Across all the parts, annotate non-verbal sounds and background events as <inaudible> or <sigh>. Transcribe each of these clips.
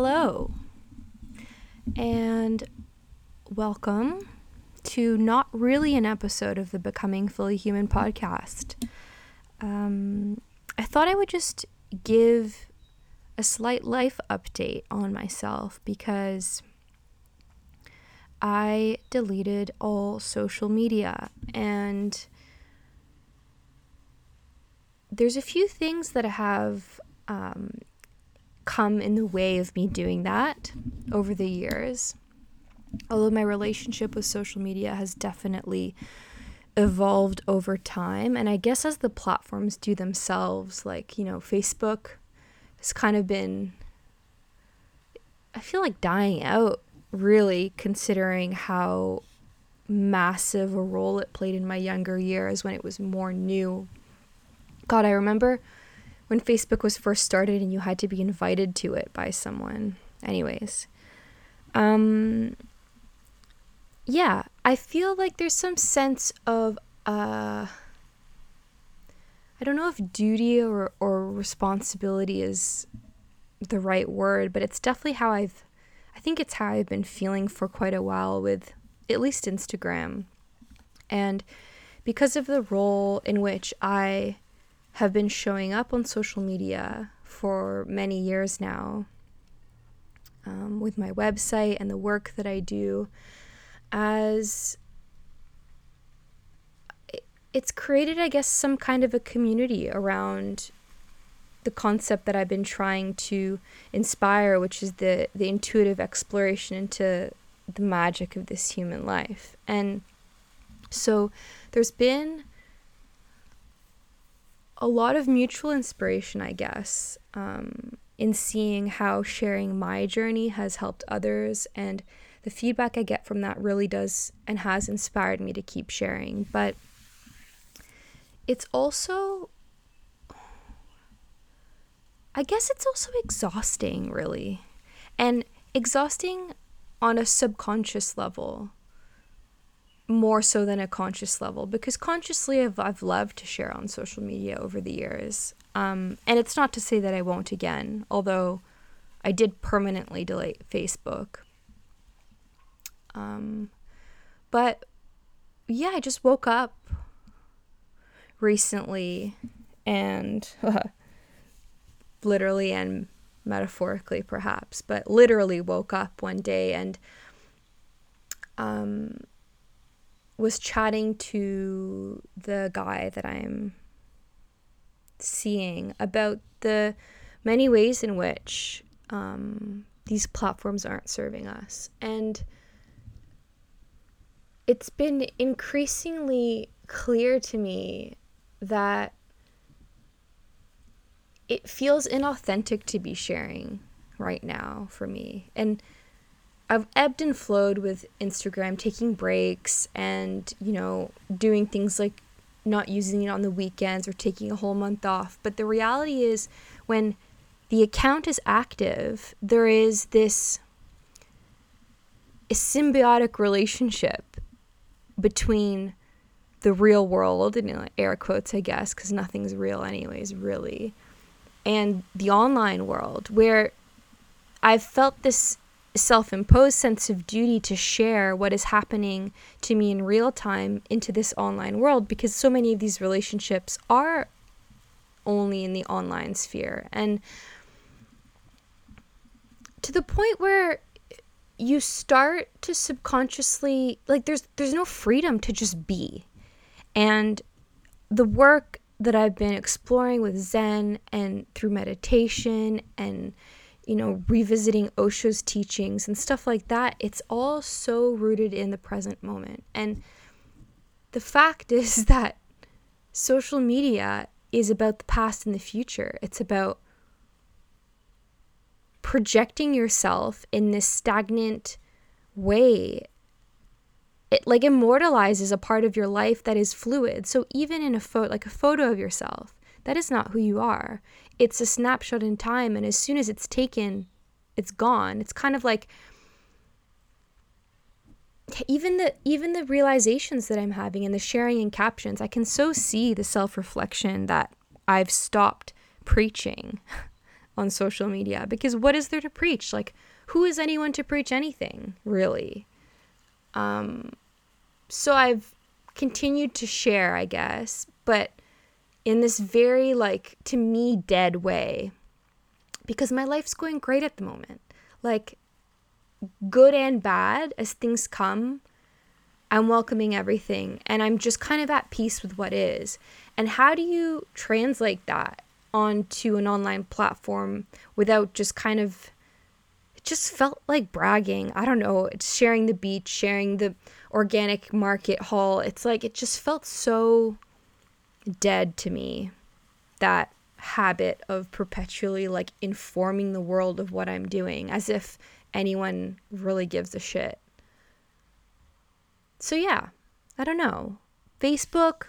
Hello, and welcome to not really an episode of the Becoming Fully Human podcast. Um, I thought I would just give a slight life update on myself because I deleted all social media and there's a few things that have um, come in the way of me doing that over the years. Although my relationship with social media has definitely evolved over time, and I guess as the platforms do themselves, like, you know, Facebook has kind of been, I feel like dying out, really, considering how massive a role it played in my younger years when it was more new. God, I remember when Facebook was first started and you had to be invited to it by someone. Anyways, um, yeah, I feel like there's some sense of uh, I don't know if duty or or responsibility is the right word, but it's definitely how I've I think it's how I've been feeling for quite a while with at least Instagram. And because of the role in which I have been showing up on social media for many years now um, with my website and the work that I do as it's created, I guess, some kind of a community around the concept that I've been trying to inspire, which is the, the intuitive exploration into the magic of this human life. And so there's been a lot of mutual inspiration, I guess, um, in seeing how sharing my journey has helped others. And the feedback I get from that really does and has inspired me to keep sharing. But it's also, I guess it's also exhausting, really. And exhausting on a subconscious level more so than a conscious level because consciously I've, I've loved to share on social media over the years. Um, and it's not to say that I won't again, although I did permanently delete Facebook. Um, but yeah, I just woke up recently and <laughs> literally and metaphorically perhaps, but literally woke up one day and um, was chatting to the guy that I'm seeing about the many ways in which um, these platforms aren't serving us. And it's been increasingly clear to me that it feels inauthentic to be sharing right now for me. And I've ebbed and flowed with Instagram, taking breaks and, you know, doing things like not using it on the weekends or taking a whole month off. But the reality is, when the account is active, there is this symbiotic relationship between the real world, know, air quotes, I guess, because nothing's real, anyways, really, and the online world, where I've felt this self imposed sense of duty to share what is happening to me in real time into this online world because so many of these relationships are only in the online sphere. And to the point where you start to subconsciously like there's there's no freedom to just be. And the work that I've been exploring with Zen and through meditation and you know, revisiting Osho's teachings and stuff like that, it's all so rooted in the present moment. And the fact <laughs> is that social media is about the past and the future. It's about projecting yourself in this stagnant way. It like immortalizes a part of your life that is fluid. So even in a photo, like a photo of yourself, that is not who you are it's a snapshot in time and as soon as it's taken it's gone it's kind of like even the even the realizations that i'm having and the sharing in captions i can so see the self-reflection that i've stopped preaching <laughs> on social media because what is there to preach? Like, who is anyone to preach anything, really? Um, so I've continued to share, I guess, but in this very, like, to me, dead way because my life's going great at the moment. Like, good and bad as things come, I'm welcoming everything and I'm just kind of at peace with what is. And how do you translate that onto an online platform without just kind of it just felt like bragging. I don't know, it's sharing the beach, sharing the organic market haul. It's like it just felt so dead to me. That habit of perpetually like informing the world of what I'm doing as if anyone really gives a shit. So yeah, I don't know. Facebook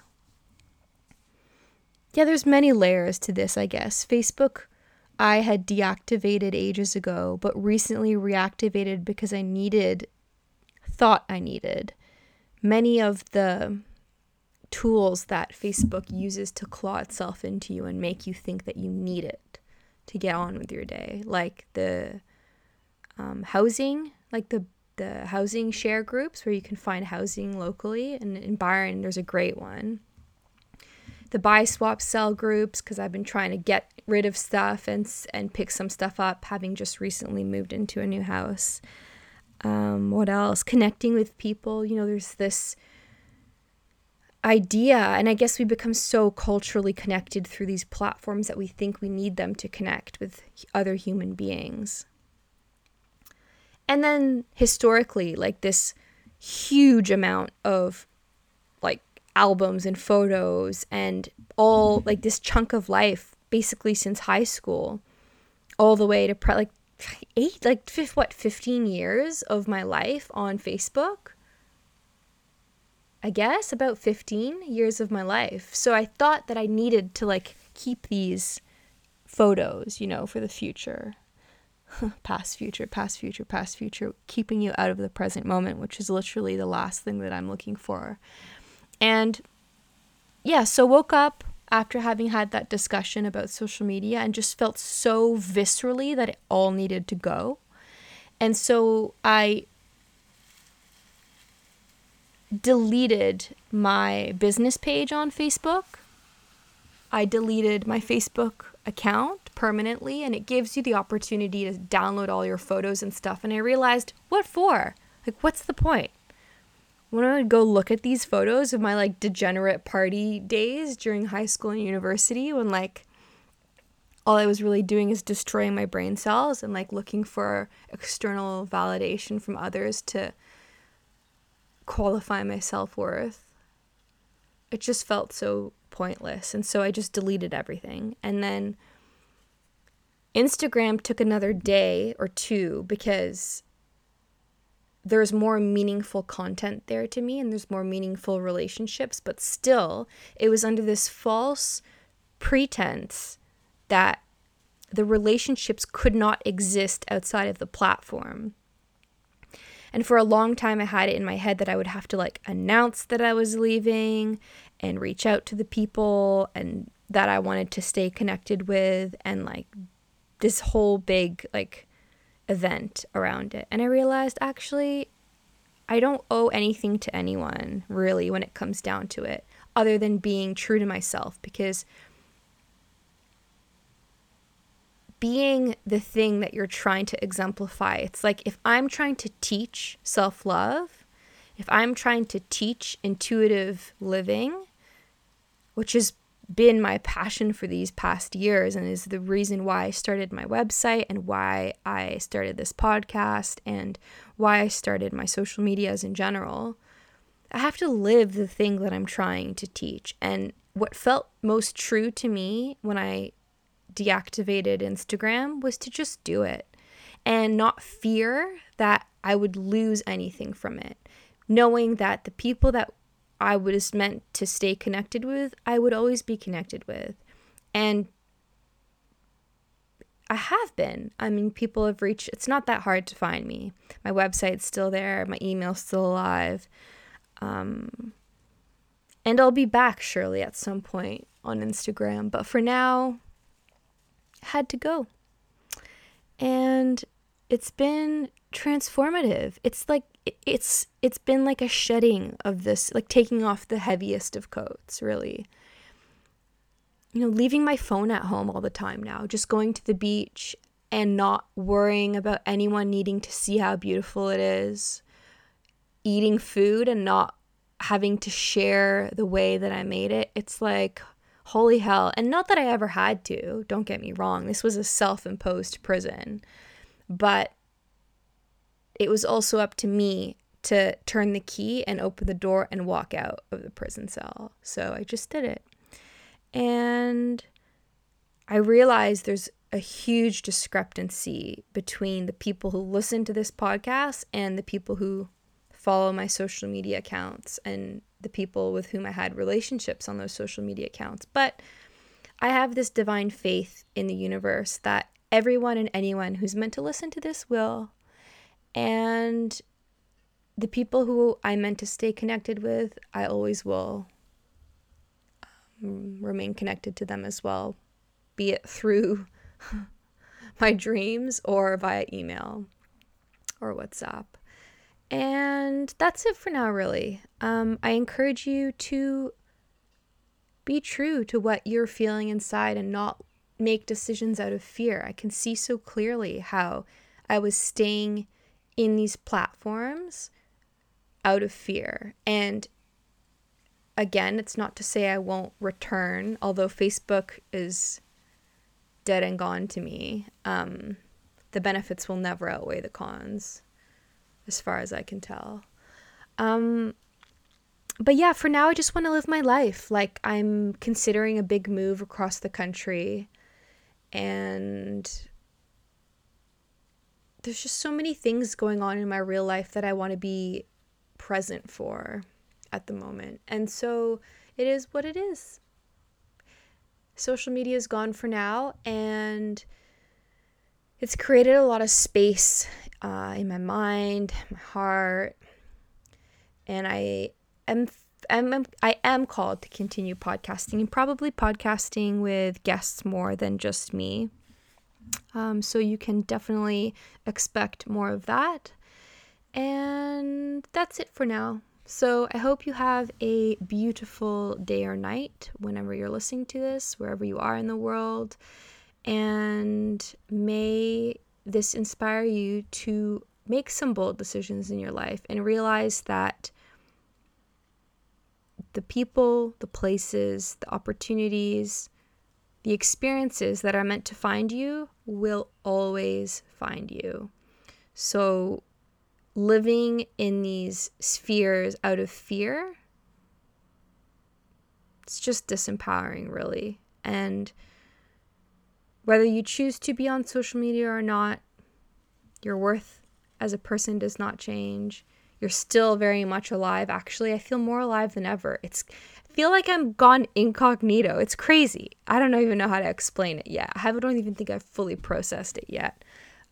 Yeah, there's many layers to this, I guess. Facebook I had deactivated ages ago, but recently reactivated because I needed thought I needed many of the tools that Facebook uses to claw itself into you and make you think that you need it to get on with your day, like the um, housing, like the the housing share groups where you can find housing locally. And in Byron, there's a great one. The buy, swap, sell groups because I've been trying to get rid of stuff and and pick some stuff up, having just recently moved into a new house. Um, what else? Connecting with people. You know, there's this idea, and I guess we become so culturally connected through these platforms that we think we need them to connect with other human beings. And then historically, like this huge amount of like albums and photos and all like this chunk of life basically since high school all the way to pre- like eight like fifth, what 15 years of my life on Facebook I guess about 15 years of my life. So I thought that I needed to like keep these photos, you know, for the future. <laughs> past future, past future, past future, keeping you out of the present moment, which is literally the last thing that I'm looking for. And yeah, so woke up after having had that discussion about social media and just felt so viscerally that it all needed to go. And so I deleted my business page on Facebook. I deleted my Facebook account permanently, and it gives you the opportunity to download all your photos and stuff. And I realized, what for? Like, what's the point? When I would go look at these photos of my like degenerate party days during high school and university, when like all I was really doing is destroying my brain cells and like looking for external validation from others to qualify my self worth. It just felt so pointless. And so I just deleted everything. And then Instagram took another day or two because there's more meaningful content there to me and there's more meaningful relationships, but still, it was under this false pretense that the relationships could not exist outside of the platform. And for a long time, I had it in my head that I would have to like announce that I was leaving and reach out to the people and that I wanted to stay connected with and like this whole big like event around it. And I realized actually I don't owe anything to anyone really when it comes down to it other than being true to myself because being the thing that you're trying to exemplify. It's like if I'm trying to teach self love, if I'm trying to teach intuitive living, which has been my passion for these past years and is the reason why I started my website and why I started this podcast and why I started my social medias in general. I have to live the thing that I'm trying to teach. And what felt most true to me when I deactivated Instagram was to just do it and not fear that I would lose anything from it. Knowing that the people that I was meant to stay connected with, I would always be connected with. And I have been. I mean, people have reached, it's not that hard to find me. My website's still there, my email's still alive. Um, and I'll be back surely at some point on Instagram. But for now, had to go. And it's been transformative. It's like it's it's been like a shedding of this, like taking off the heaviest of coats, really. You know, leaving my phone at home all the time now, just going to the beach and not worrying about anyone needing to see how beautiful it is. Eating food and not having to share the way that I made it. It's like holy hell. And not that I ever had to, don't get me wrong. This was a self-imposed prison. But it was also up to me to turn the key and open the door and walk out of the prison cell. So I just did it. And I realized there's a huge discrepancy between the people who listen to this podcast and the people who follow my social media accounts and the people with whom I had relationships on those social media accounts. But I have this divine faith in the universe that everyone and anyone who's meant to listen to this will. And the people who I meant to stay connected with, I always will um, remain connected to them as well, be it through <laughs> my dreams or via email or WhatsApp. And that's it for now, really. Um, I encourage you to be true to what you're feeling inside and not make decisions out of fear. I can see so clearly how I was staying in these platforms out of fear. And again, it's not to say I won't return, although Facebook is dead and gone to me. Um, the benefits will never outweigh the cons, as far as I can tell. Um, but yeah, for now, I just want to live my life. Like, I'm considering a big move across the country, and there's just so many things going on in my real life that I want to be present for at the moment. And so it is what it is. Social media is gone for now, and it's created a lot of space uh, in my mind, my heart, and I am am I am called to continue podcasting and probably podcasting with guests more than just me. Um, so you can definitely expect more of that. And that's it for now. So I hope you have a beautiful day or night whenever you're listening to this, wherever you are in the world. And may this inspire you to make some bold decisions in your life and realize that the people, the places, the opportunities, the experiences that are meant to find you will always find you. So living in these spheres out of fear, it's just disempowering, really. And whether you choose to be on social media or not, your worth as a person does not change. You're still very much alive. Actually, I feel more alive than ever. It's I feel like I'm gone incognito. It's crazy. I don't even know how to explain it yet. I don't even think I've fully processed it yet.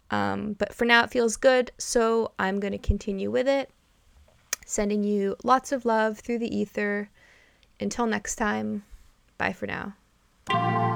Um, but for now, it feels good, so I'm going to continue with it. Sending you lots of love through the ether. Until next time, bye for now.